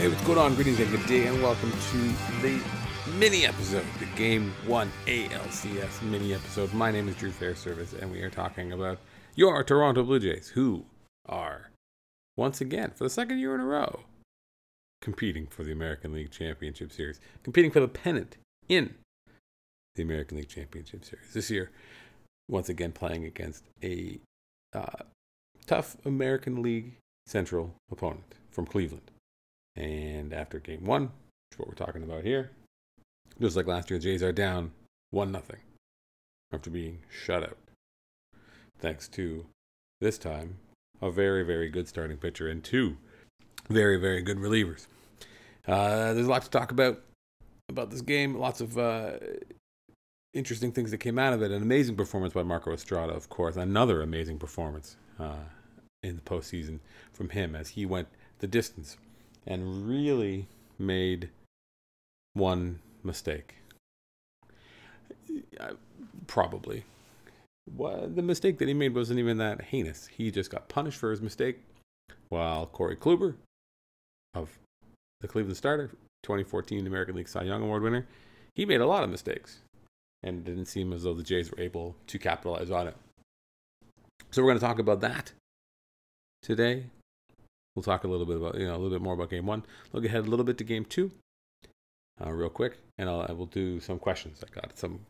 Hey, what's going on? Greetings and good day, and welcome to the mini episode, the Game 1 ALCS mini episode. My name is Drew Fairservice, and we are talking about your Toronto Blue Jays, who are, once again, for the second year in a row, competing for the American League Championship Series, competing for the pennant in the American League Championship Series. This year, once again, playing against a uh, tough American League Central opponent from Cleveland. And after game one, which is what we're talking about here, just like last year, the Jays are down 1 0 after being shut out. Thanks to, this time, a very, very good starting pitcher and two very, very good relievers. Uh, there's a lot to talk about about this game. Lots of uh, interesting things that came out of it. An amazing performance by Marco Estrada, of course. Another amazing performance uh, in the postseason from him as he went the distance and really made one mistake. Uh, probably. What, the mistake that he made wasn't even that heinous. He just got punished for his mistake, while Corey Kluber of the Cleveland Starter, 2014 American League Cy Young Award winner, he made a lot of mistakes, and it didn't seem as though the Jays were able to capitalize on it. So we're going to talk about that today. We'll talk a little bit about, you know, a little bit more about game one. Look ahead a little bit to game two, uh, real quick, and I'll, I will do some questions. I got some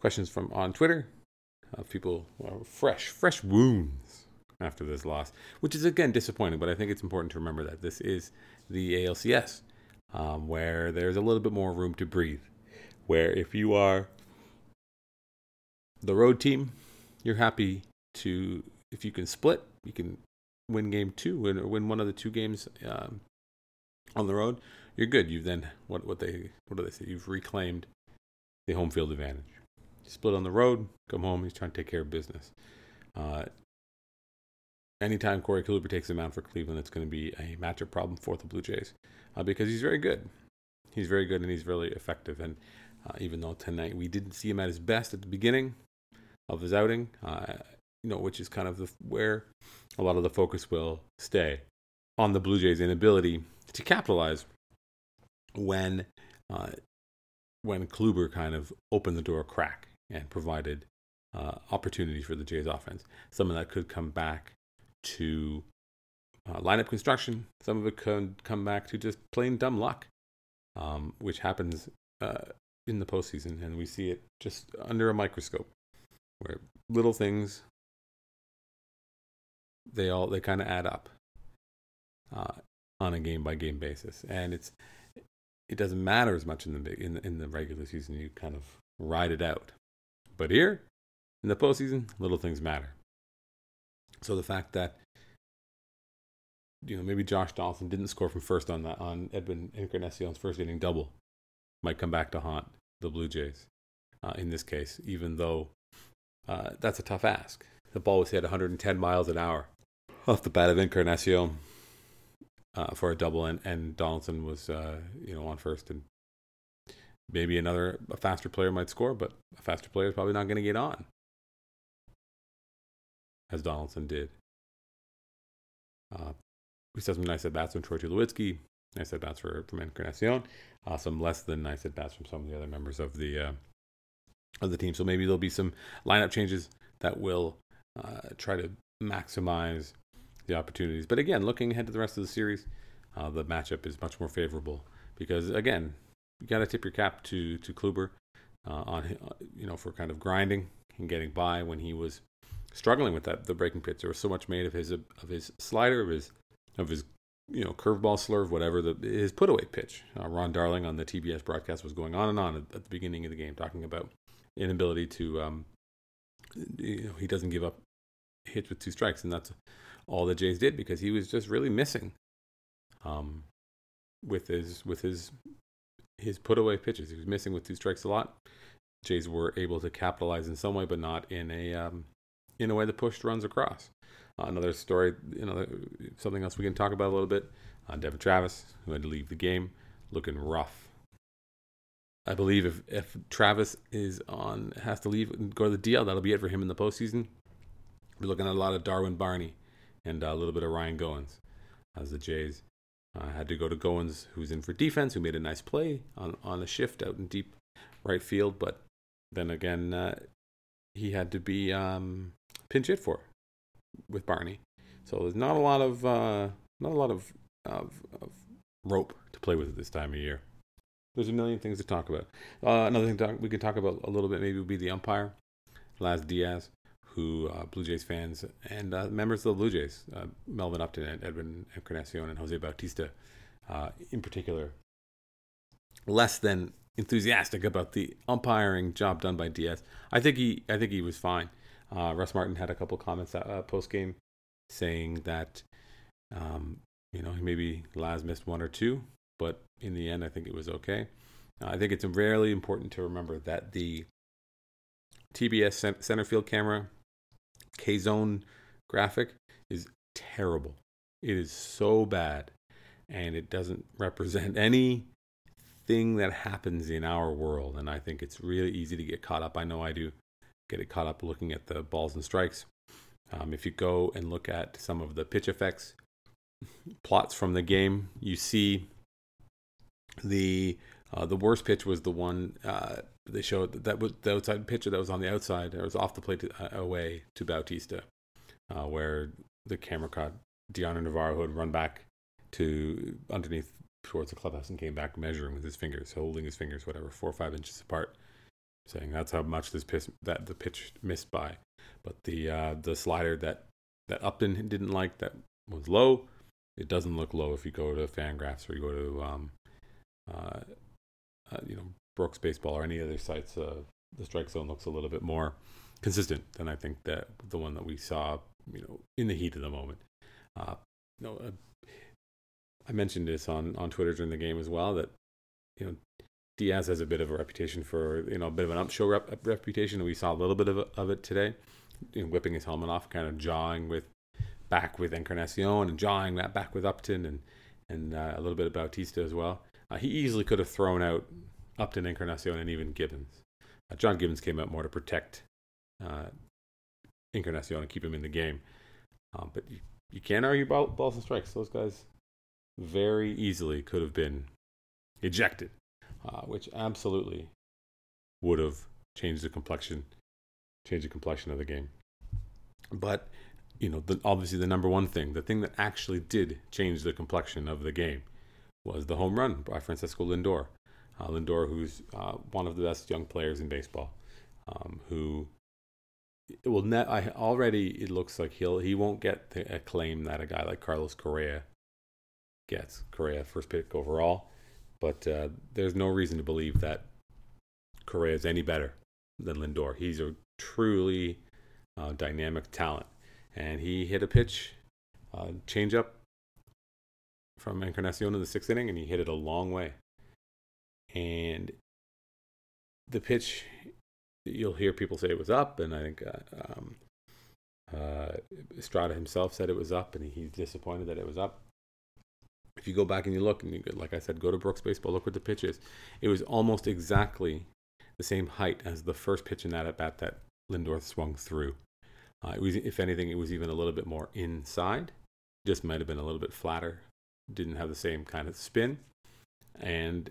questions from on Twitter of people well, fresh, fresh wounds after this loss, which is again disappointing. But I think it's important to remember that this is the ALCS, um, where there's a little bit more room to breathe. Where if you are the road team, you're happy to if you can split, you can win game two, win win one of the two games um, on the road. You're good. You've then what what they what do they say? You've reclaimed the home field advantage. split on the road, come home. He's trying to take care of business. Uh, anytime Corey Kluber takes him out for Cleveland, it's going to be a matchup problem for the Blue Jays uh, because he's very good. He's very good and he's really effective. And uh, even though tonight we didn't see him at his best at the beginning of his outing, uh, you know, which is kind of the, where a lot of the focus will stay on the Blue Jays' inability to capitalize when uh, when Kluber kind of opened the door a crack and provided uh, opportunities for the Jays offense. Some of that could come back to uh, lineup construction. Some of it could come back to just plain dumb luck, um, which happens uh, in the postseason, and we see it just under a microscope, where little things they all they kind of add up uh, on a game by game basis, and it's it doesn't matter as much in the in the, in the regular season. You kind of ride it out, but here in the postseason, little things matter. So the fact that you know maybe Josh Donaldson didn't score from first on that on Edwin Encarnacion's first inning double might come back to haunt the Blue Jays uh, in this case, even though uh, that's a tough ask. The ball was hit 110 miles an hour off the bat of Encarnacion uh, for a double, and, and Donaldson was uh, you know on first, and maybe another a faster player might score, but a faster player is probably not going to get on as Donaldson did. Uh, we saw some nice at bats from Troy Tulowitzki, nice at bats for from Encarnacion, uh, some less than nice at bats from some of the other members of the uh, of the team. So maybe there'll be some lineup changes that will uh, try to maximize the opportunities. But again, looking ahead to the rest of the series, uh, the matchup is much more favorable because again, you got to tip your cap to to Kluber uh, on you know for kind of grinding and getting by when he was struggling with that the breaking pitch. There was so much made of his of his slider, of his of his you know curveball slurve, whatever the his put away pitch. Uh, Ron Darling on the TBS broadcast was going on and on at, at the beginning of the game, talking about inability to um, you know he doesn't give up hits with two strikes, and that's all the Jays did because he was just really missing um, with his with his his put away pitches. He was missing with two strikes a lot. Jays were able to capitalize in some way, but not in a um, in a way that pushed runs across. Uh, another story, you know, something else we can talk about a little bit. Uh, Devon Travis, who had to leave the game, looking rough. I believe if if Travis is on has to leave go to the DL, that'll be it for him in the postseason. We're looking at a lot of Darwin Barney and uh, a little bit of Ryan Goins as the Jays Uh, had to go to Goins, who's in for defense, who made a nice play on, on a shift out in deep right field. But then again, uh, he had to be um, pinch hit for with Barney. So there's not a lot of uh, not a lot of, of, of rope to play with at this time of year. There's a million things to talk about. Uh, another thing talk, we can talk about a little bit maybe would be the umpire, Laz Diaz, who uh, Blue Jays fans and uh, members of the Blue Jays, uh, Melvin Upton and Edwin Encarnacion and Jose Bautista, uh, in particular, less than enthusiastic about the umpiring job done by Diaz. I think he, I think he was fine. Uh, Russ Martin had a couple comments post game saying that, um, you know, maybe Laz missed one or two, but in the end, I think it was okay. I think it's really important to remember that the TBS center field camera K Zone graphic is terrible. It is so bad, and it doesn't represent anything that happens in our world. And I think it's really easy to get caught up. I know I do get it caught up looking at the balls and strikes. Um, if you go and look at some of the PITCHf/x plots from the game, you see the uh, the worst pitch was the one uh, they showed that, was the outside pitcher that was on the outside. It was off the plate to, uh, away to Bautista, uh, where the camera caught Dioner Navarro who had run back to underneath towards the clubhouse and came back measuring with his fingers, holding his fingers, whatever, four or five inches apart, saying that's how much this pitch that the pitch missed by. But the uh, the slider that that Upton didn't like that was low. It doesn't look low if you go to Fangraphs or you go to um, uh, you know Brooks Baseball or any other sites. Uh, the strike zone looks a little bit more consistent than I think that the one that we saw, you know, in the heat of the moment. Uh, you know, uh, I mentioned this on on Twitter during the game as well that you know Diaz has a bit of a reputation for you know a bit of an up show rep- reputation, we saw a little bit of, of it today, you know, whipping his helmet off, kind of jawing with back with Encarnacion and jawing that back with Upton and and uh, a little bit of Bautista as well. Uh, he easily could have thrown out Upton, Encarnacion, and even Gibbons. Uh, John Gibbons came out more to protect uh, Encarnacion and keep him in the game. Um, but you, you can't argue about balls and strikes. Those guys very easily could have been ejected, uh, which absolutely would have changed the complexion, changed the complexion of the game. But you know, the, obviously the number one thing, the thing that actually did change the complexion of the game, was the home run by Francisco Lindor. Uh, Lindor, who's uh, one of the best young players in baseball, um, who will. I already it looks like he'll he won't get the acclaim that a guy like Carlos Correa gets. Correa first pick overall, but uh, there's no reason to believe that Correa is any better than Lindor. He's a truly uh, dynamic talent, and he hit a pitch, uh, change up from Encarnacion in the sixth inning, and he hit it a long way. And the pitch, you'll hear people say it was up, and I think uh, um, uh, Estrada himself said it was up, and he's disappointed that it was up. If you go back and you look, and you, like I said, go to Brooks Baseball, look what the pitch is. It was almost exactly the same height as the first pitch in that at bat that Lindor swung through. Uh, it was, if anything, it was even a little bit more inside. Just might have been a little bit flatter didn't have the same kind of spin. And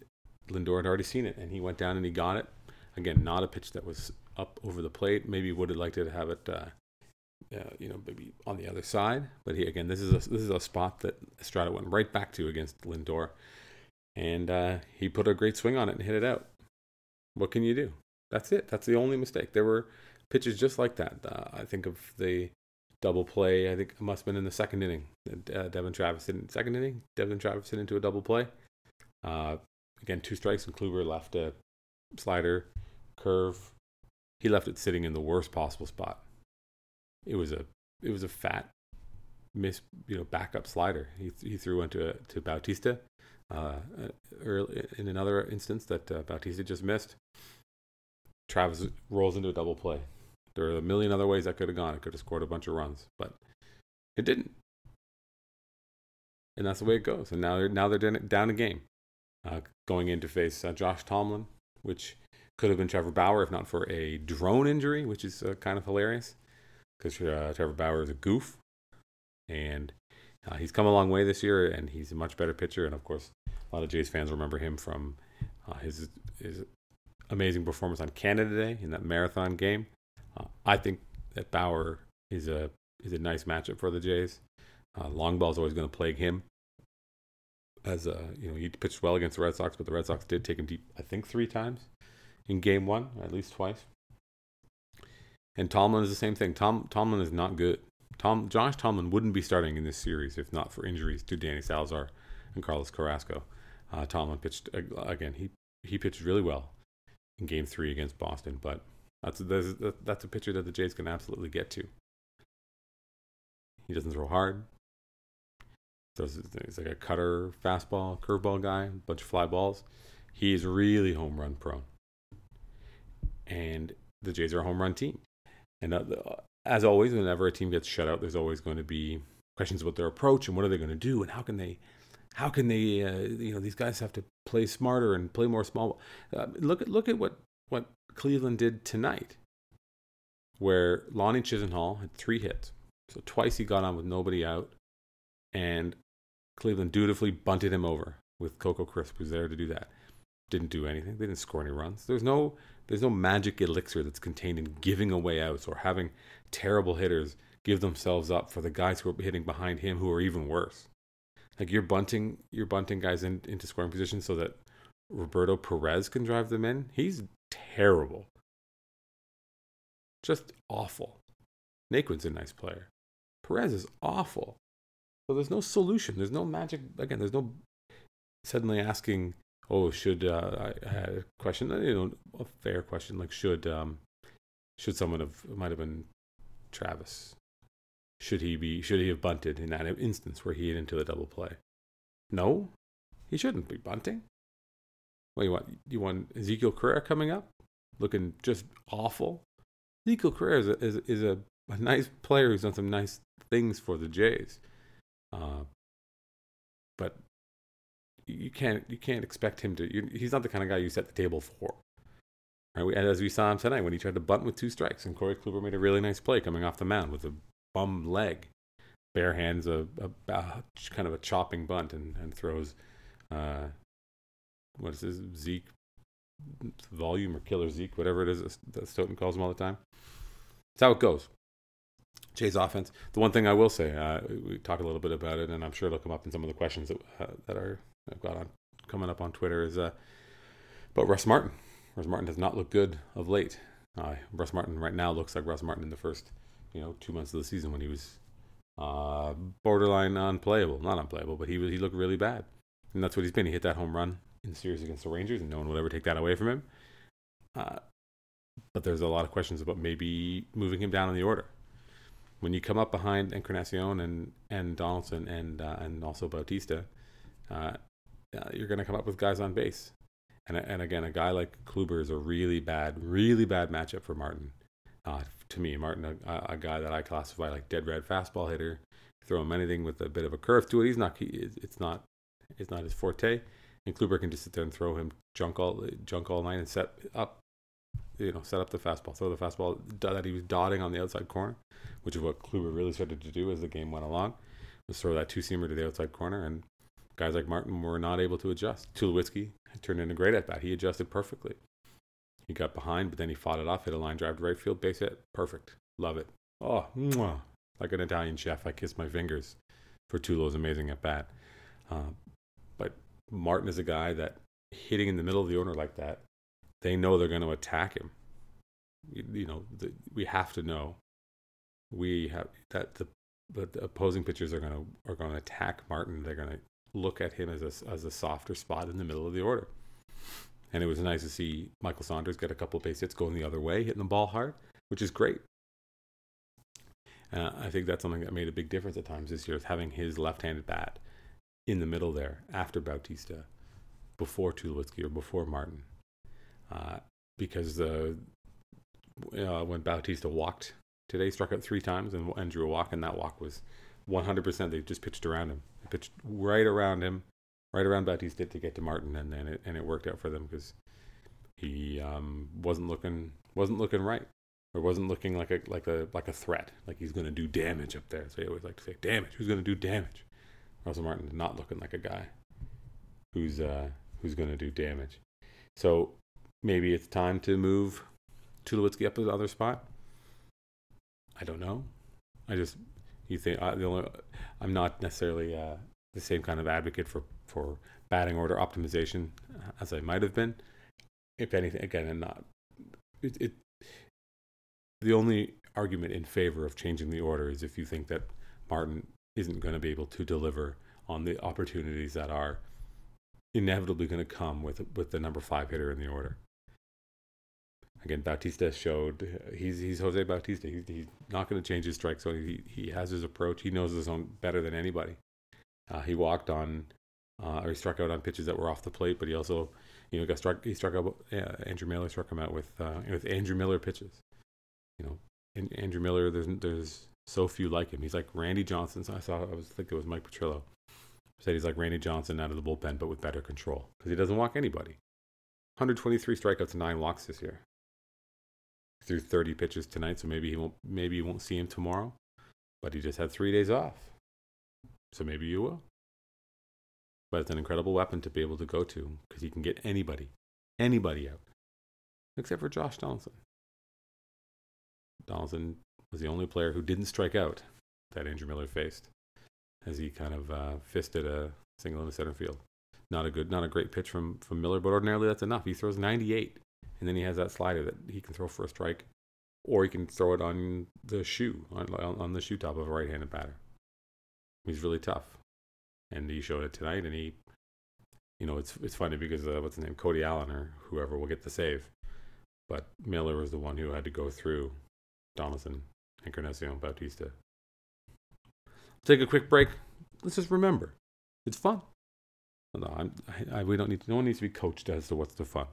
Lindor had already seen it, and he went down and he got it. Again, not a pitch that was up over the plate. Maybe would have liked to have it, uh, uh, you know, maybe on the other side. But he again, this is a this is a spot that Estrada went right back to against Lindor, and uh, he put a great swing on it and hit it out. What can you do? That's it. That's the only mistake. There were pitches just like that. Uh, I think of the double play. I think it must have been in the second inning. Uh, Devon Travis in second inning. Devon Travis into a double play. Uh, again, two strikes, and Kluber left a slider, curve. He left it sitting in the worst possible spot. It was a it was a fat miss, you know, backup slider. He he threw into to Bautista. Uh, early in another instance that uh, Bautista just missed. Travis rolls into a double play. There are a million other ways that could have gone. It could have scored a bunch of runs, but it didn't. And that's the way it goes. And now they're now they're down a game, uh, going in to face uh, Josh Tomlin, which could have been Trevor Bauer if not for a drone injury, which is uh, kind of hilarious because uh, Trevor Bauer is a goof, and Uh, he's come a long way this year, and he's a much better pitcher. And of course, a lot of Jays fans remember him from uh, his his amazing performance on Canada Day in that marathon game. Uh, I think that Bauer is a is a nice matchup for the Jays. Uh, long ball is always going to plague him. As uh, you know, he pitched well against the Red Sox, but the Red Sox did take him deep. I think three times in Game One, at least twice. And Tomlin is the same thing. Tom Tomlin is not good. Tom Josh Tomlin wouldn't be starting in this series if not for injuries to Danny Salazar and Carlos Carrasco. Uh, Tomlin pitched again. He he pitched really well in Game Three against Boston, but that's that's, a pitcher that the Jays can absolutely get to. He doesn't throw hard. Throws he's like a cutter, fastball, curveball guy, a bunch of fly balls. He's really home run prone, and the Jays are a home run team. And uh, as always, whenever a team gets shut out, there's always going to be questions about their approach and what are they going to do and how can they, how can they, uh, you know, these guys have to play smarter and play more small. Uh, look at look at what what Cleveland did tonight, where Lonnie Chisenhall had three hits, so twice he got on with nobody out, and Cleveland dutifully bunted him over with Coco Crisp, who's there to do that. Didn't do anything. They didn't score any runs. There's no there's no magic elixir that's contained in giving away outs or having terrible hitters give themselves up for the guys who are hitting behind him who are even worse. Like you're bunting you're bunting guys in, into scoring position so that Roberto Perez can drive them in. He's terrible. Just awful. Naquin's a nice player. Perez is awful. So there's no solution. There's no magic. Again, there's no suddenly asking oh, should uh, I had a question, you know, a fair question, like should um, should someone have might have been Travis? Should he be should he have bunted in that instance where he hit into the double play? No, he shouldn't be bunting. What you want? You want Ezekiel Carrera coming up, looking just awful. Ezekiel Carrera is a, is, is a, a nice player who's done some nice things for the Jays. Uh, but you can't you can't expect him to. You, he's not the kind of guy you set the table for. Right? And as we saw him tonight when he tried to bunt with two strikes, and Corey Kluber made a really nice play coming off the mound with a bum leg, bare hands a, a, a kind of a chopping bunt and and throws. Uh, what is this Zeke volume or killer Zeke, whatever it is that Stoughton calls him all the time. That's how it goes. Jay's offense. The one thing I will say, uh, we talk a little bit about it, and I'm sure it'll come up in some of the questions that uh, that are I've got on coming up on Twitter is uh, but Russ Martin. Russ Martin does not look good of late. Uh, Russ Martin right now looks like Russ Martin in the first, you know, two months of the season when he was uh, borderline unplayable. Not unplayable, but he he looked really bad, and that's what he's been. He hit that home run in the series against the Rangers, and no one would ever take that away from him. Uh, but there's a lot of questions about maybe moving him down in the order. When you come up behind Encarnacion and and Donaldson and uh, and also Bautista, uh, uh, you're going to come up with guys on base. And, and again, a guy like Kluber is a really bad, really bad matchup for Martin. Uh, to me, Martin, a, a, guy that I classify like dead red fastball hitter, throw him anything with a bit of a curve to it. He's not, he, it's not, it's not his forte. And Kluber can just sit there and throw him junk all, junk all night and set up, you know, set up the fastball, throw the fastball that he was dotting on the outside corner, which is what Kluber really started to do as the game went along, was throw that two seamer to the outside corner and guys like Martin were not able to adjust. Tulowitzki turned in a great at bat. He adjusted perfectly. He got behind, but then he fought it off, hit a line drive to right field, base hit. Perfect. Love it. Oh, mwah. like an Italian chef, I kiss my fingers for Tulo's amazing at bat. Uh, Martin is a guy that hitting in the middle of the order like that, they know they're going to attack him. You, you know, the, we have to know. We have that the the opposing pitchers are going to are going to attack Martin. They're going to look at him as a, as a softer spot in the middle of the order. And it was nice to see Michael Saunders get a couple base hits going the other way, hitting the ball hard, which is great. Uh, I think that's something that made a big difference at times this year, is having his left-handed bat in the middle there after Bautista, before Tulowitzki or before Martin, uh, because the uh, when Bautista walked today, struck out three times and, and drew a walk, and that walk was 100%. They just pitched around him they pitched right around him, right around Bautista to get to Martin, and then it, and it worked out for them because he um, wasn't looking wasn't looking right, or wasn't looking like a like a like a threat, like he's going to do damage up there. So I always like to say, damage. Who's going to do damage? Russell Martin is not looking like a guy who's uh, who's going to do damage. So maybe it's time to move Tulowitzki up to the other spot. I don't know. I just you think uh, the only I'm not necessarily uh, the same kind of advocate for for batting order optimization as I might have been. If anything, again, and not it, it. The only argument in favor of changing the order is if you think that Martin isn't going to be able to deliver on the opportunities that are inevitably going to come with with the number five hitter in the order. Again, Bautista showed he's he's Jose Bautista. He's, he's not going to change his strike zone. He he has his approach. He knows his zone better than anybody. Uh, he walked on, uh, or he struck out on pitches that were off the plate, but he also, you know, got struck. He struck out. Uh, Andrew Miller struck him out with uh, with Andrew Miller pitches. You know, and Andrew Miller. There's there's so few like him. He's like Randy Johnson. So I saw. I was think it was Mike Petriello said he's like Randy Johnson out of the bullpen, but with better control because he doesn't walk anybody. 123 strikeouts nine walks this year. Threw 30 pitches tonight, so maybe he won't. Maybe you won't see him tomorrow, but he just had three days off, so maybe you will. But it's an incredible weapon to be able to go to because he can get anybody, anybody out, except for Josh Donaldson. Donaldson was the only player who didn't strike out that Andrew Miller faced as he kind of uh, fisted a single in the center field. Not a good, not a great pitch from from Miller, but ordinarily that's enough. He throws 98, and then he has that slider that he can throw for a strike, or he can throw it on the shoe on on the shoe top of a right-handed batter. He's really tough, and he showed it tonight. And he, you know, it's it's funny because uh, what's his name, Cody Allen or whoever will get the save, but Miller was the one who had to go through Donaldson, Encarnacion, Bautista. Take a quick break. Let's just remember, it's fun. No, I, I, we don't need. To, no one needs to be coached as to what's the fun.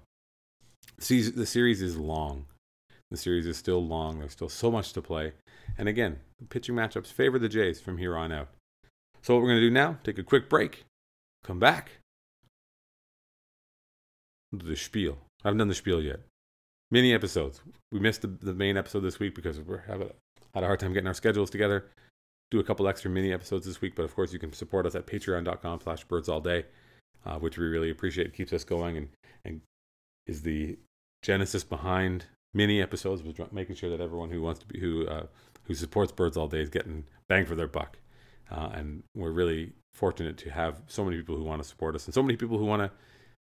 See, the series is long. The series is still long. There's still so much to play. And again, the pitching matchups favor the Jays from here on out. So what we're going to do now? Take a quick break. Come back. The spiel. I haven't done the spiel yet. Mini episodes. We missed the, the main episode this week because we're having had a hard time getting our schedules together do a couple extra mini episodes this week, but of course you can support us at patreon.com slash birds all day, uh, which we really appreciate. It keeps us going and, and is the genesis behind mini episodes was making sure that everyone who wants to be, who, uh, who supports birds all day is getting bang for their buck. Uh, and we're really fortunate to have so many people who want to support us and so many people who want to,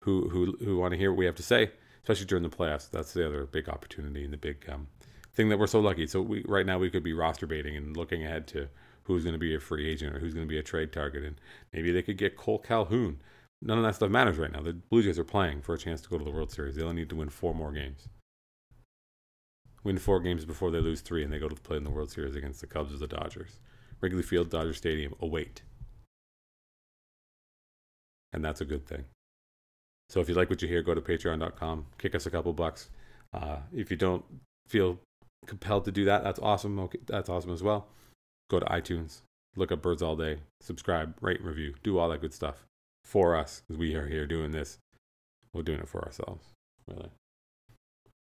who, who, who want to hear what we have to say, especially during the playoffs. That's the other big opportunity and the big, um, thing that we're so lucky. So we right now we could be roster baiting and looking ahead to who's going to be a free agent or who's going to be a trade target, and maybe they could get Kole Calhoun. None of that stuff matters right now. The Blue Jays are playing for a chance to go to the World Series. They only need to win four more games. Win four games before they lose three, and they go to play in the World Series against the Cubs or the Dodgers. Wrigley Field, Dodger Stadium, await. And that's a good thing. So if you like what you hear, go to patreon.com, kick us a couple bucks. Uh, if you don't feel compelled to do that, that's awesome. Okay, that's awesome as well go to iTunes, look up Birds All Day, subscribe, rate, review, do all that good stuff for us because we are here doing this. We're doing it for ourselves, really.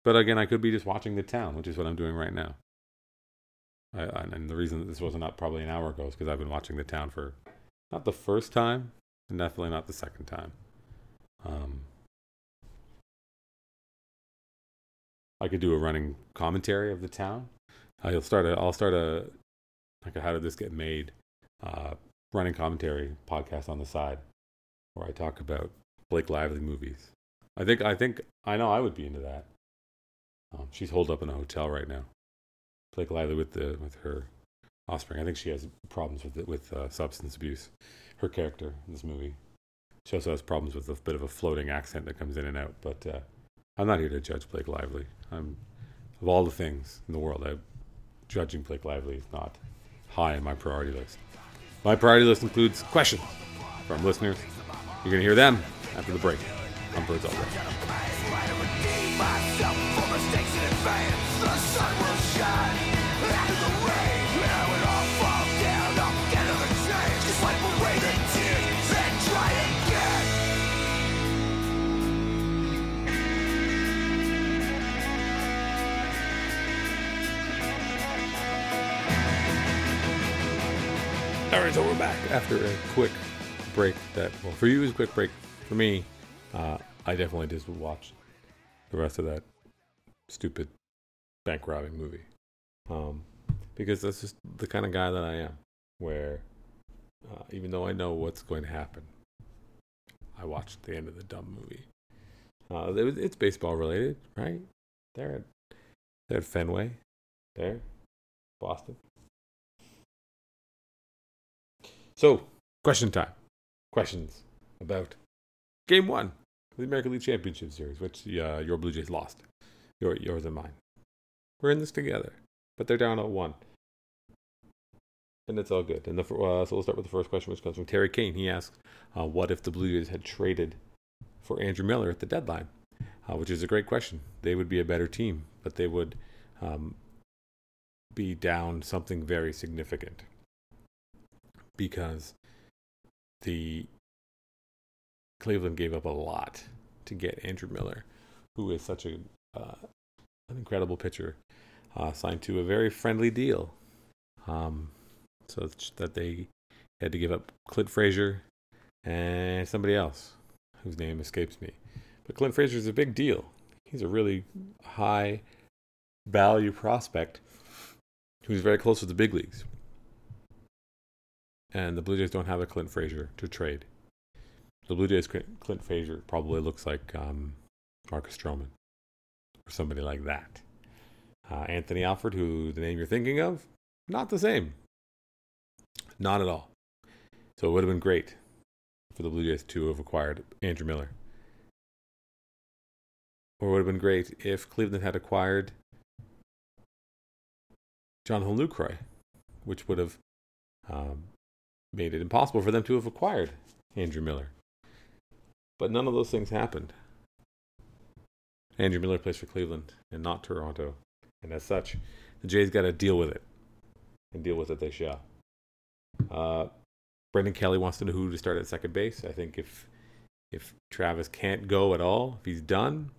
But again, I could be just watching the town, which is what I'm doing right now. I, and the reason that this wasn't up probably an hour ago is because I've been watching the town for not the first time, and definitely not the second time. Um, I could do a running commentary of the town. I'll start a I'll start a like how did this get made uh, running commentary podcast on the side where I talk about Blake Lively movies. I think I think I know I would be into that. Um, she's holed up in a hotel right now. Blake Lively with the with her offspring. I think she has problems with it, with uh, substance abuse. Her character in this movie. She also has problems with a bit of a floating accent that comes in and out. But uh, I'm not here to judge Blake Lively. I'm of all the things in the world, I, judging Blake Lively is not high on my priority list. My priority list includes questions from listeners. You're gonna hear them after the break on Birds All Day. All right, so we're back after a quick break. That well, for you is a quick break. For me, uh, I definitely just watched the rest of that stupid bank robbing movie, um, because that's just the kind of guy that I am. Where uh, even though I know what's going to happen, I watched the end of the dumb movie. Uh, it it's baseball related, right? They're at, at Fenway, there, Boston. So, question time. Questions about Game One of the American League Championship Series, which uh, your Blue Jays lost. Your, yours and mine. We're in this together, but they're down at one, and it's all good. And the uh, so we'll start with the first question, which comes from Terry Kane. He asks, uh, "What if the Blue Jays had traded for Andrew Miller at the deadline?" Uh, which is a great question. They would be a better team, but they would um, be down something very significant because the Cleveland gave up a lot to get Andrew Miller, who is such a uh, an incredible pitcher, uh, signed to a very friendly deal. Um, so that they had to give up Clint Frazier and somebody else whose name escapes me. But Clint Frazier is a big deal. He's a really high value prospect who's very close to the big leagues and the Blue Jays don't have a Clint Frazier to trade. The Blue Jays Clint Frazier probably looks like um, Marcus Stroman or somebody like that. Uh, Anthony Alford, who the name you're thinking of, not the same. Not at all. So it would have been great for the Blue Jays to have acquired Andrew Miller. Or it would have been great if Cleveland had acquired Jonathan Lucroy, which would have um, made it impossible for them to have acquired Andrew Miller. But none of those things happened. Andrew Miller plays for Cleveland and not Toronto. And as such, the Jays got to deal with it. And deal with it they shall. Uh, Brendan Kelly wants to know who to start at second base. I think if if Travis can't go at all, if he's done,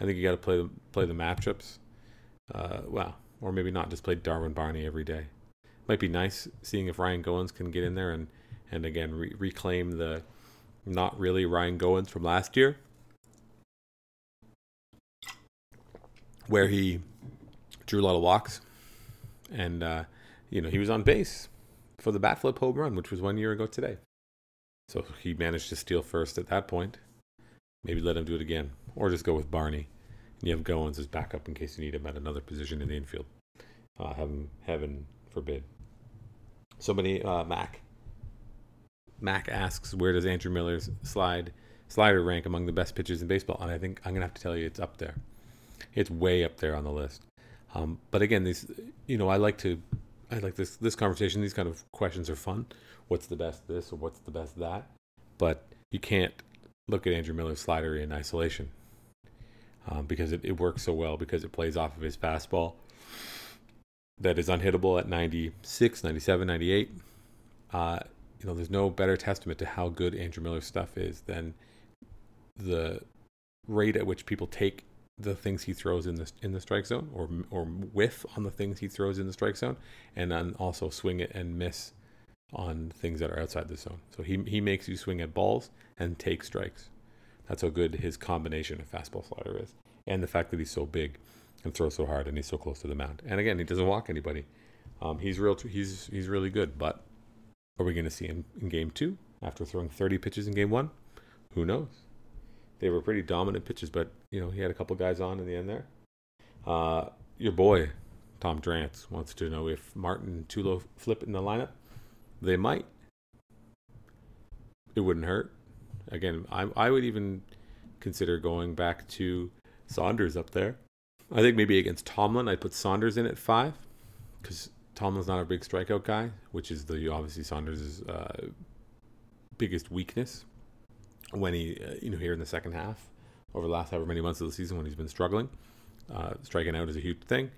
I think you got to play play the matchups. Uh, well, or maybe not just play Darwin Barney every day might be nice seeing if Ryan Goins can get in there and and again re- reclaim the not really Ryan Goins from last year, where he drew a lot of walks, and uh, you know he was on base for the bat flip home run, which was one year ago today. So he managed to steal first at that point. Maybe let him do it again, or just go with Barney. And you have Goins as backup in case you need him at another position in the infield. Uh, heaven, heaven forbid. Somebody, uh, Mac. Mac asks, where does Andrew Miller's slide slider rank among the best pitchers in baseball? And I think I'm gonna have to tell you, it's up there. It's way up there on the list. Um, but again, these, you know, I like to, I like this this conversation. These kind of questions are fun. What's the best this or what's the best that? But you can't look at Andrew Miller's slider in isolation um, because it, it works so well because it plays off of his fastball that is unhittable at 96, 97, 98. Uh, you know, there's no better testament to how good Andrew Miller's stuff is than the rate at which people take the things he throws in the in the strike zone, or or whiff on the things he throws in the strike zone, and then also swing it and miss on things that are outside the zone. So he he makes you swing at balls and take strikes. That's how good his combination of fastball slider is, and the fact that he's so big and throws so hard, and he's so close to the mound. And again, he doesn't walk anybody. Um, he's real. He's he's really good. But are we going to see him in game two after throwing 30 pitches in game one? Who knows? They were pretty dominant pitches, but you know he had a couple guys on in the end there. Uh, your boy Tom Drance wants to know if Martin and Tulo flip in the lineup. They might. It wouldn't hurt. Again, I I would even consider going back to Saunders up there I think maybe against Tomlin, I'd put Saunders in at five because Tomlin's not a big strikeout guy, which is the obviously Saunders' uh, biggest weakness when he, uh, you know, here in the second half over the last however many months of the season when he's been struggling. Uh, striking out is a huge thing.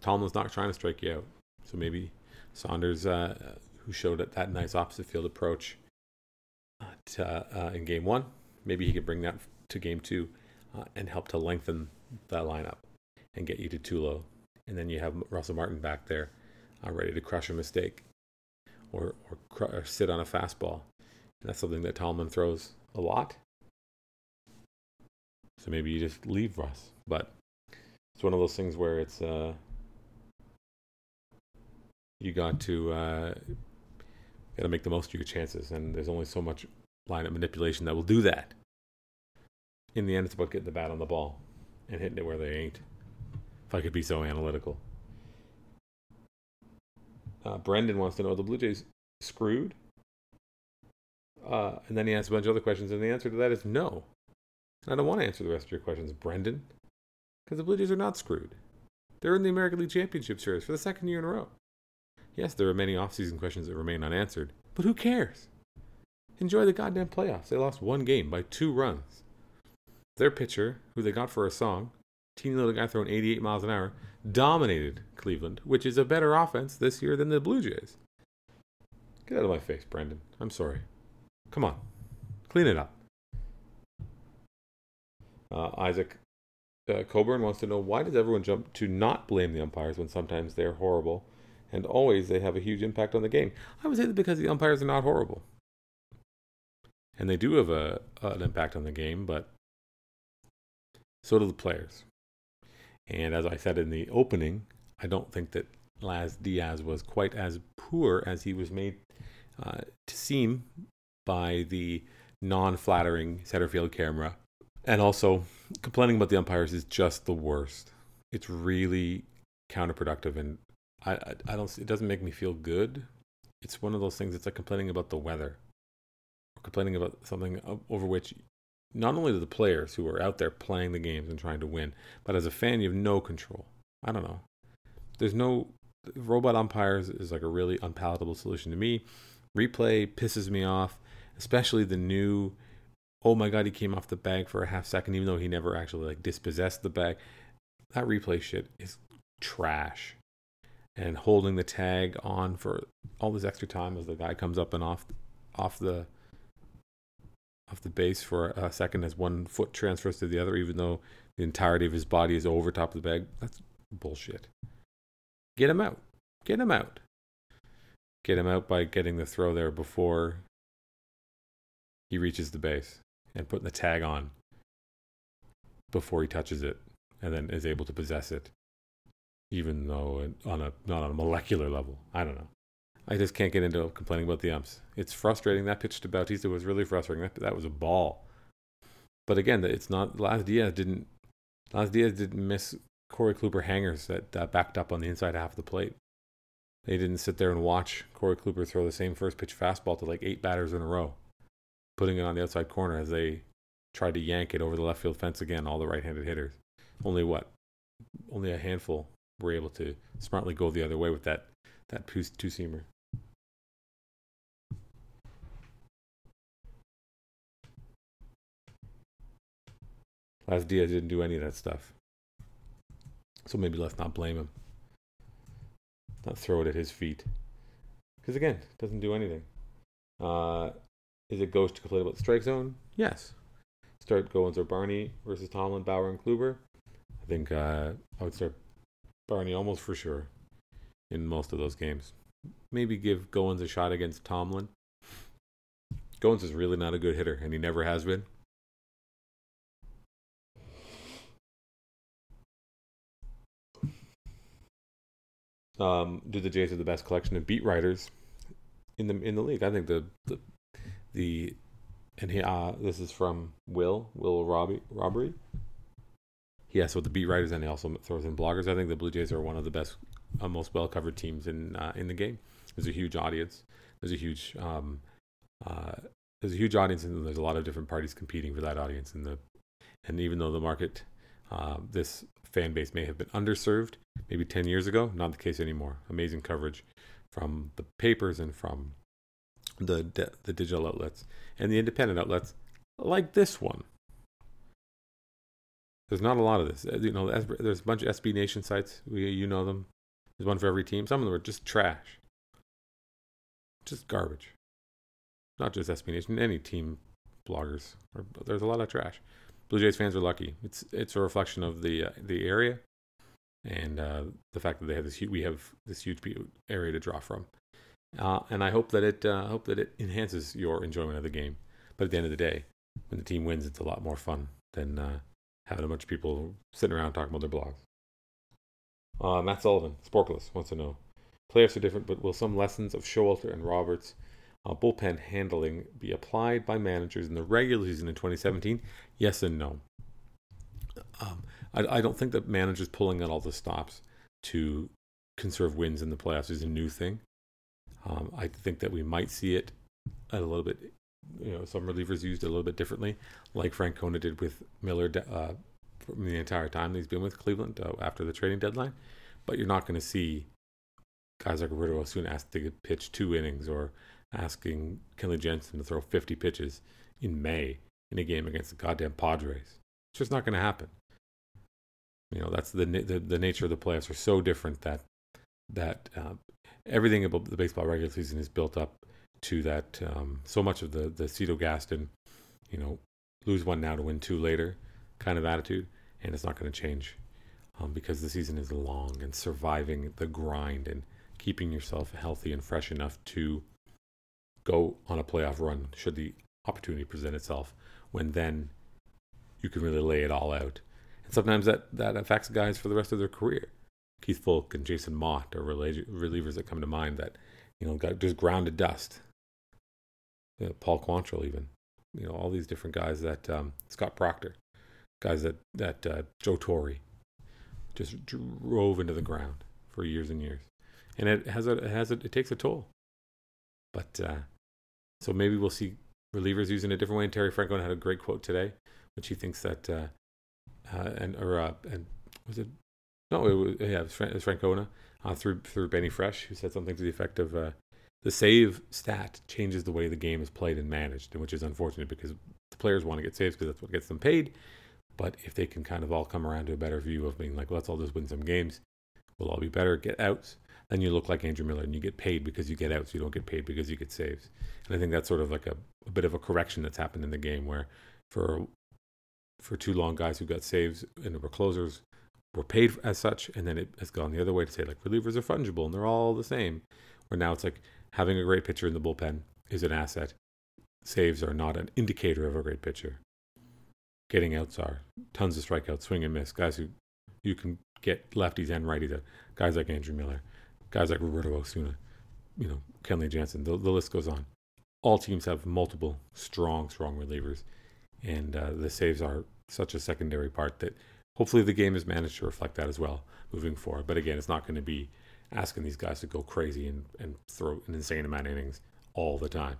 Tomlin's not trying to strike you out, so maybe Saunders, uh, who showed that nice opposite field approach to, uh, in game one, maybe he could bring that to game two uh, and help to lengthen that lineup and get you to Tulo. And then you have Russell Martin back there, uh, ready to crush a mistake. or or, cr- or sit on a fastball. And that's something that Tomlin throws a lot. So maybe you just leave Russ. But it's one of those things where it's uh, you got to uh, got to make the most of your chances, and there's only so much lineup manipulation that will do that. In the end, it's about getting the bat on the ball and hitting it where they ain't. I could be so analytical. Uh, Brendan wants to know: the Blue Jays screwed? Uh, and then he asks a bunch of other questions, and the answer to that is no. And I don't want to answer the rest of your questions, Brendan, because the Blue Jays are not screwed. They're in the American League Championship Series for the second year in a row. Yes, there are many offseason questions that remain unanswered, but who cares? Enjoy the goddamn playoffs. They lost one game by two runs. Their pitcher, who they got for a song, teeny little guy throwing 88 miles an hour, dominated Cleveland, which is a better offense this year than the Blue Jays. Get out of my face, Brendan. I'm sorry. Come on. Clean it up. Uh, Isaac uh, Coburn wants to know why does everyone jump to not blame the umpires when sometimes they're horrible and always they have a huge impact on the game? I would say that because the umpires are not horrible. And they do have a, an impact on the game, but so do the players. And as I said in the opening, I don't think that Laz Diaz was quite as poor as he was made uh, to seem by the non flattering center field camera and also, complaining about the umpires is just the worst. It's really counterproductive, and I, I, I don't. It doesn't make me feel good. It's one of those things. It's like complaining about the weather, or complaining about something over which not only do the players who are out there playing the games and trying to win, but as a fan, you have no control. I don't know. There's no robot umpires is like a really unpalatable solution to me. Replay pisses me off, especially the new oh my god, he came off the bag for a half second, even though he never actually like dispossessed the bag. That replay shit is trash. And holding the tag on for all this extra time as the guy comes up and off off the off the base for a second as one foot transfers to the other, even though the entirety of his body is over top of the bag. That's bullshit. Get him out. Get him out. Get him out by getting the throw there before he reaches the base and putting the tag on before he touches it and then is able to possess it even though on a not on a molecular level i don't know i just can't get into complaining about the umps it's frustrating that pitch to bautista was really frustrating that, that was a ball but again it's not Laz Diaz didn't Diaz didn't miss Corey Kluber hangers that uh, backed up on the inside half of the plate they didn't sit there and watch Corey Kluber throw the same first pitch fastball to like eight batters in a row putting it on the outside corner as they tried to yank it over the left field fence again, all the right handed hitters. Only what? Only a handful were able to smartly go the other way with that, that two seamer. Laz Diaz didn't do any of that stuff. So maybe let's not blame him. Not throw it at his feet. Because again, doesn't do anything. Uh, is it Ghost to complain about the strike zone? Yes. Start Goins or Barney versus Tomlin, Bauer, and Kluber. I think uh, I would start Barney almost for sure in most of those games. Maybe give Goins a shot against Tomlin. Goins is really not a good hitter, and he never has been. Um, do the Jays have the best collection of beat writers in the in the league? I think the, the the and he uh this is from Will Will Robbie Robbery. He what the beat writers and he also throws in bloggers. I think the Blue Jays are one of the best, uh, most well covered teams in uh, in the game. There's a huge audience. There's a huge um, uh, there's a huge audience and there's a lot of different parties competing for that audience. And the and even though the market uh, this fan base may have been underserved maybe 10 years ago, not the case anymore. Amazing coverage from the papers and from the the digital outlets and the independent outlets like this one. There's not a lot of this. You know, there's a bunch of SB Nation sites. We, you know them. There's one for every team. Some of them are just trash, just garbage. Not just SB Nation. Any team bloggers. There's a lot of trash. Blue Jays fans are lucky. It's it's a reflection of the uh, the area, and uh, the fact that they have this huge, we have this huge area to draw from uh, and I hope that it uh, hope that it enhances your enjoyment of the game. But at the end of the day, when the team wins, it's a lot more fun than uh, having a bunch of people sitting around talking about their blogs. Uh, Matt Sullivan, Sporkless, wants to know Playoffs are different, but will some lessons of Showalter and Roberts uh, bullpen handling be applied by managers in the regular season in 2017? Yes and no. Um, I, I, don't think that managers pulling out all the stops to conserve wins in the playoffs is a new thing. Um, I think that we might see it a little bit, you know, some relievers used a little bit differently, like Francona did with Miller uh, the entire time he's been with Cleveland uh, after the trading deadline. But you're not going to see guys like Roberto Osuna asked to pitch two innings or asking Kenley Jansen to throw 50 pitches in May in a game against the goddamn Padres. It's just not going to happen. You know, that's the, the the nature of the playoffs are so different that that uh, everything about the baseball regular season is built up to that. Um, so much of the the Cito Gaston, you know, lose one now to win two later kind of attitude, and it's not going to change um, because the season is long and surviving the grind and keeping yourself healthy and fresh enough to go on a playoff run should the opportunity present itself when then you can really lay it all out. And sometimes that, that affects guys for the rest of their career. Keith Foulke and Jason Motte are relievers that come to mind that, you know, got just to dust. You know, Paul Quantrill even. You know, all these different guys that um, Scott Proctor, guys that, that uh, Joe Torre just drove into the ground for years and years and it has a it has a, it takes a toll. But uh, so maybe we'll see relievers using a different way. And Terry Francona had a great quote today, which he thinks that uh, uh, and or uh, and was it no it was yeah it was, Francona uh, through through Benny Fresh who said something to the effect of uh, the save stat changes the way the game is played and managed, which is unfortunate because the players want to get saves because that's what gets them paid. But if they can kind of all come around to a better view of being like, let's all just win some games, we'll all be better, get outs, then you look like Andrew Miller and you get paid because you get outs. You don't get paid because you get saves. And I think that's sort of like a, a bit of a correction that's happened in the game where for for too long, guys who got saves and were closers were paid as such, and then it has gone the other way to say like relievers are fungible and they're all the same. Where now it's like having a great pitcher in the bullpen is an asset. Saves are not an indicator of a great pitcher. Getting outs are tons of strikeouts, swing and miss, guys who you can get lefties and righties Guys like Andrew Miller guys like Roberto Osuna, you know, Kenley Jansen, the, the list goes on. All teams have multiple strong, strong relievers, and uh, the saves are such a secondary part that hopefully the game has managed to reflect that as well moving forward. But again, it's not going to be asking these guys to go crazy and, and throw an insane amount of innings all the time.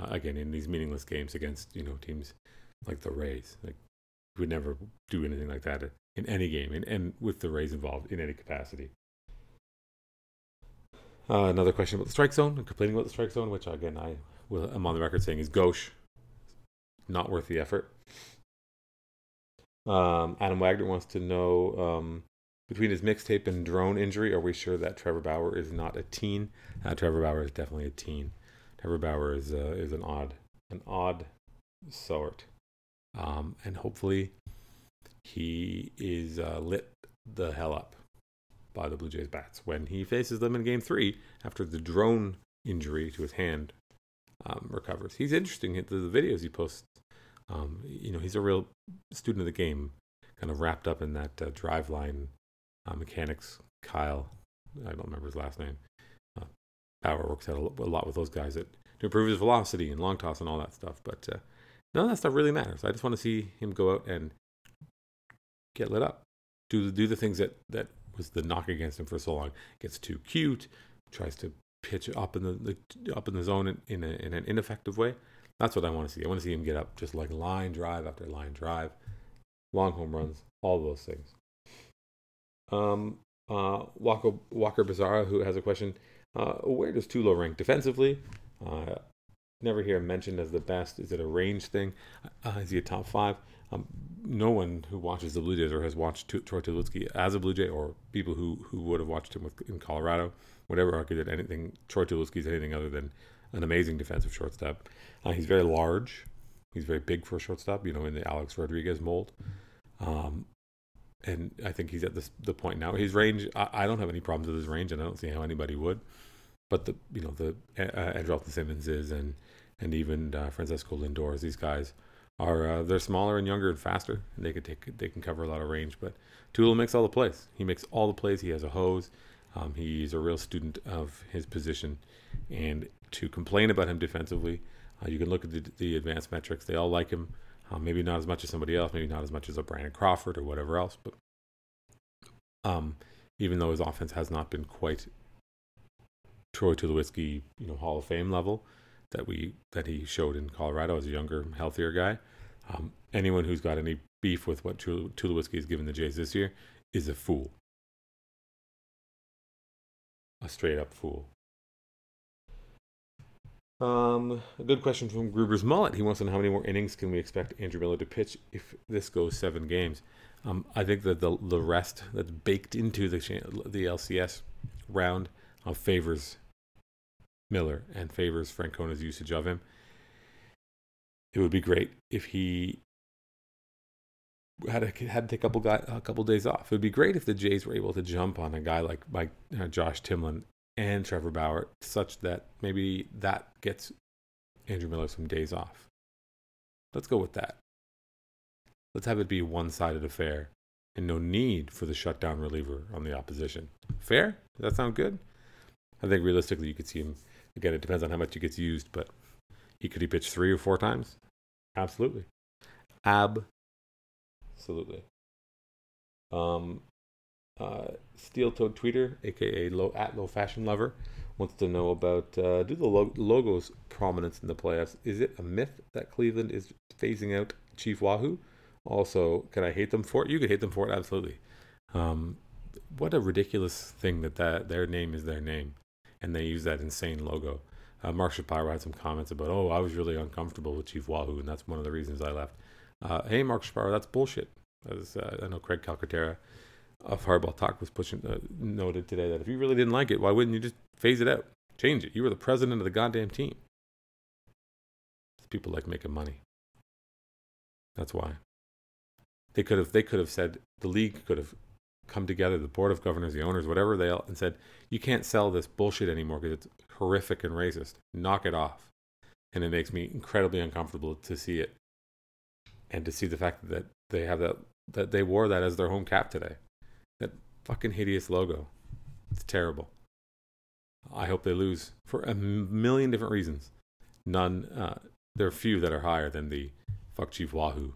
Uh, again, in these meaningless games against you know teams like the Rays, like we would never do anything like that in any game, and, and with the Rays involved in any capacity. Uh, another question about the strike zone and complaining about the strike zone, which again I will, am on the record saying is gauche, not worth the effort. Um, Adam Wagner wants to know um, between his mixtape and drone injury, are we sure that Trevor Bauer is not a teen? Uh, Trevor Bauer is definitely a teen. Trevor Bauer is uh, is an odd an odd sort, um, and hopefully he is uh, lit the hell up by the Blue Jays bats when he faces them in Game Three after the drone injury to his hand um, recovers. He's interesting. The, the videos he posts, um, you know, he's a real student of the game, kind of wrapped up in that uh, Driveline uh, mechanics. Kyle, I don't remember his last name. Uh, Bauer works out a, lot with those guys that, to improve his velocity and long toss and all that stuff. But uh, none of that stuff really matters. I just want to see him go out and get lit up. Do do the things that that was the knock against him for so long. Gets too cute, tries to pitch up in the, the up in the zone in, in, a, in an ineffective way. That's what I want to see. I want to see him get up just like line drive after line drive, long home runs, all those things. Um, uh, Walker, Walker Bizarra, who has a question, uh, where does Tulo rank defensively? Uh, never hear him mentioned as the best. Is it a range thing? Uh, is he a top five? Um, no one who watches the Blue Jays or has watched Troy Tulowitzki as a Blue Jay, or people who, who would have watched him with, in Colorado, would ever argue that anything Troy Tulowitzki is anything other than an amazing defensive shortstop. Uh, he's very large. He's very big for a shortstop. You know, in the Alex Rodriguez mold. Um, and I think he's at this, the point now. His range, I, I, don't have any problems with his range, and I don't see how anybody would. but the you know the uh, Andrelton and and even uh, Francisco Lindors, these guys are uh, they're smaller and younger and faster, and they can take they can cover a lot of range. But Tulo makes all the plays. He makes all the plays. He has a hose. Um, he's a real student of his position, and to complain about him defensively, uh, you can look at the, the, advanced metrics. They all like him. Uh, maybe not as much as somebody else. Maybe not as much as a Brandon Crawford or whatever else. But um, even though his offense has not been quite Troy Tulowitzki, you know, Hall of Fame level, that we that he showed in Colorado as a younger, healthier guy. Um, anyone who's got any beef with what Tula Tulowitzki has given the Jays this year is a fool, a straight up fool. Um, a good question from Gruber's Mullet. He wants to know how many more innings can we expect Andrew Miller to pitch if this goes seven games. Um, I think that the the rest that's baked into the the LCS round uh, favors Miller and favors Francona's usage of him. It would be great if he had a, had a couple guy, a couple days off. It would be great if the Jays were able to jump on a guy like like uh, Josh Tomlin and Trevor Bauer, such that maybe that gets Andrew Miller some days off. Let's go with that. Let's have it be one sided affair and no need for the shutdown reliever on the opposition. Fair? Does that sound good? I think realistically, you could see him Again, it depends on how much he gets used, but he could he pitch three or four times? Absolutely. Absolutely. Um, uh, Steel Toed Tweeter, aka low, at Low Fashion Lover, wants to know about uh, do the lo- logo's prominence in the playoffs. Is it a myth that Cleveland is phasing out Chief Wahoo? Also, can I hate them for it? You could hate them for it, absolutely. Um, what a ridiculous thing that, that their name is their name and they use that insane logo. Uh, Mark Shapiro had some comments about, oh, I was really uncomfortable with Chief Wahoo, and that's one of the reasons I left. Uh, hey, Mark Shapiro, that's bullshit. As, uh, I know Craig Calcaterra of Hardball Talk was pushing uh, noted today that if you really didn't like it, why wouldn't you just phase it out, change it? You were the president of the goddamn team. People like making money. That's why. They could have. They could have said the league could have come together, the board of governors, the owners, whatever they all, and said, "You can't sell this bullshit anymore because it's horrific and racist. Knock it off." And it makes me incredibly uncomfortable to see it, and to see the fact that they have that that they wore that as their home cap today. That fucking hideous logo. It's terrible. I hope they lose for a million different reasons. None. Uh, there are few that are higher than the fuck Chief Wahoo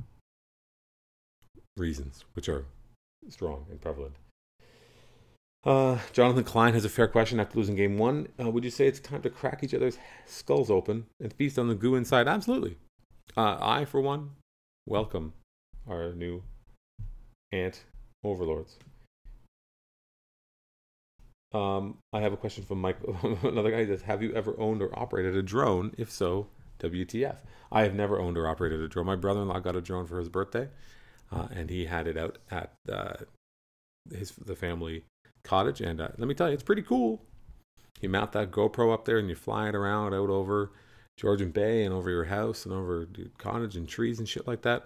reasons, which are strong and prevalent. Uh, Jonathan Klein has a fair question after losing game one. Uh, would you say it's time to crack each other's skulls open and feast on the goo inside? Absolutely. Uh, I, for one, welcome our new ant overlords. Um, I have a question from Mike. Another guy says, "Have you ever owned or operated a drone? If so, WTF?" I have never owned or operated a drone. My brother-in-law got a drone for his birthday, uh, and he had it out at uh, his the family cottage. And uh, let me tell you, it's pretty cool. You mount that GoPro up there and you fly it around out over Georgian Bay and over your house and over cottage and trees and shit like that.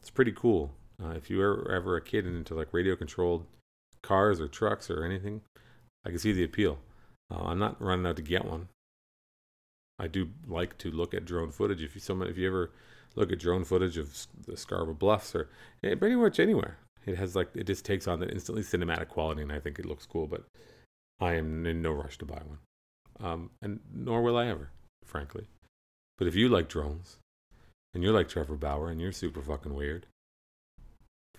It's pretty cool. Uh, if you were ever a kid and into like radio controlled cars or trucks or anything, I can see the appeal. Uh, I'm not running out to get one. I do like to look at drone footage. If you someone if you ever look at drone footage of the Scarborough Bluffs or eh, pretty much anywhere. It has like it just takes on the instantly cinematic quality, and I think it looks cool. But I am in no rush to buy one, um, and nor will I ever, frankly. But if you like drones, and you're like Trevor Bauer, and you're super fucking weird,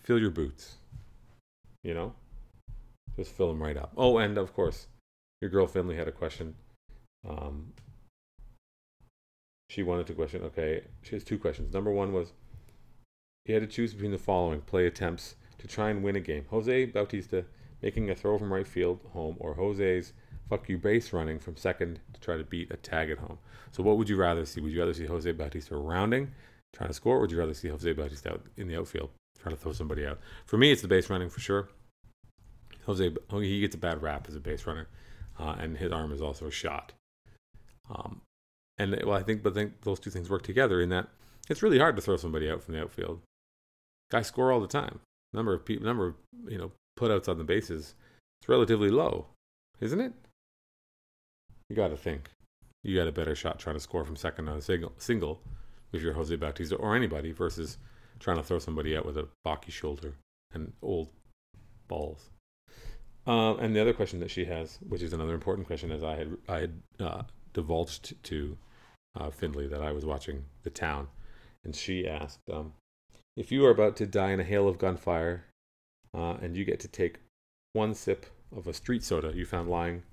fill your boots. You know, just fill them right up. Oh, and of course, your girl Finley had a question. Um, she wanted to question. Okay, she has two questions. Number one was he had to choose between the following play attempts to try and win a game: Jose Bautista making a throw from right field home, or Jose's fuck you base running from second to try to beat a tag at home. So, what would you rather see? Would you rather see Jose Bautista rounding, trying to score, or would you rather see Jose Bautista out in the outfield trying to throw somebody out? For me, it's the base running for sure. Jose, he gets a bad rap as a base runner, uh, and his arm is also shot. Um, and well, I think, but I think those two things work together in that it's really hard to throw somebody out from the outfield. Guys score all the time. Number of people, number of you know putouts on the bases, it's relatively low, isn't it? you got to think you got a better shot trying to score from second on a single, single if you're Jose Bautista or anybody versus trying to throw somebody out with a balky shoulder and old balls. Um, and the other question that she has, which is another important question, as I had I had uh, divulged to uh, Findlay that I was watching The Town, and she asked, um, if you are about to die in a hail of gunfire, uh, and you get to take one sip of a street soda you found lying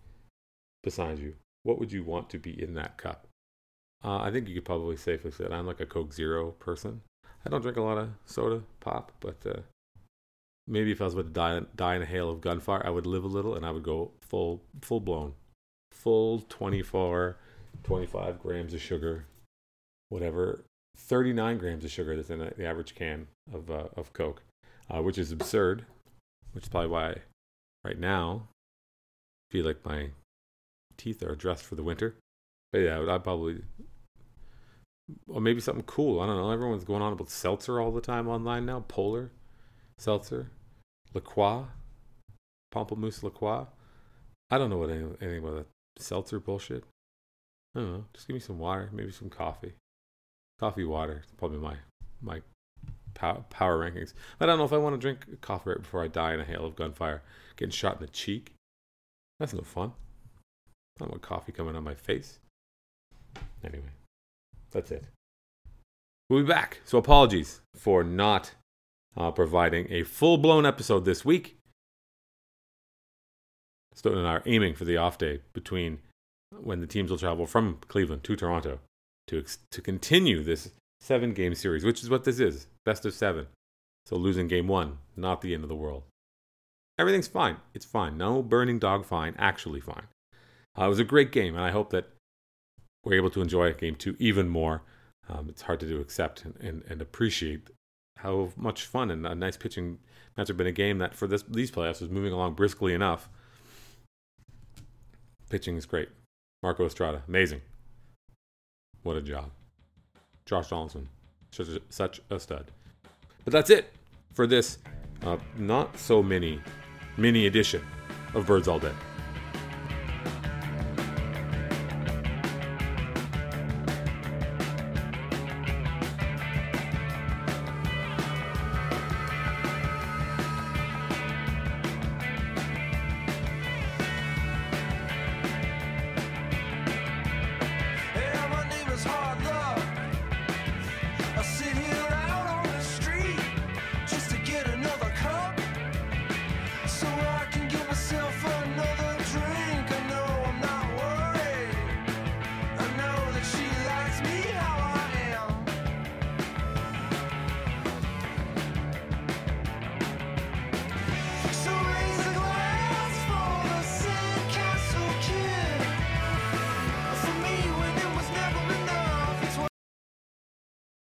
beside you, what would you want to be in that cup? Uh, I think you could probably safely say that I'm like a Coke Zero person. I don't drink a lot of soda pop, but uh, maybe if I was about to die, die in a hail of gunfire, I would live a little and I would go full full blown, full 24, 25 grams of sugar, whatever, 39 grams of sugar that's in the average can of uh, of Coke, uh, which is absurd. Which is probably why right now I feel like my teeth are dressed for the winter. But yeah, I'd probably or maybe something cool. I don't know. Everyone's going on about seltzer all the time online now. Polar seltzer, La Croix, Pamplemousse La Croix. I don't know what any, anything about that seltzer bullshit. I don't know. Just give me some water, maybe some coffee. Coffee, water. Probably my my power, power rankings. I don't know if I want to drink coffee right before I die in a hail of gunfire, getting shot in the cheek. That's no fun. I don't want coffee coming on my face. Anyway, that's it. We'll be back. So apologies for not uh, providing a full blown episode this week. Stoeten and I are aiming for the off day between when the teams will travel from Cleveland to Toronto to to continue this seven game series, which is what this is best of seven. So losing game one, not the end of the world. Everything's fine. It's fine. No burning dog fine, actually fine. Uh, it was a great game, and I hope that we're able to enjoy game two even more. Um, it's hard to do accept and, and, and appreciate how much fun and a nice pitching match have been a game that for this these playoffs was moving along briskly enough. Pitching is great. Marco Estrada, amazing. What a job. Josh Donaldson, such a, such a stud. But that's it for this uh, not so mini mini edition of Birds All Day.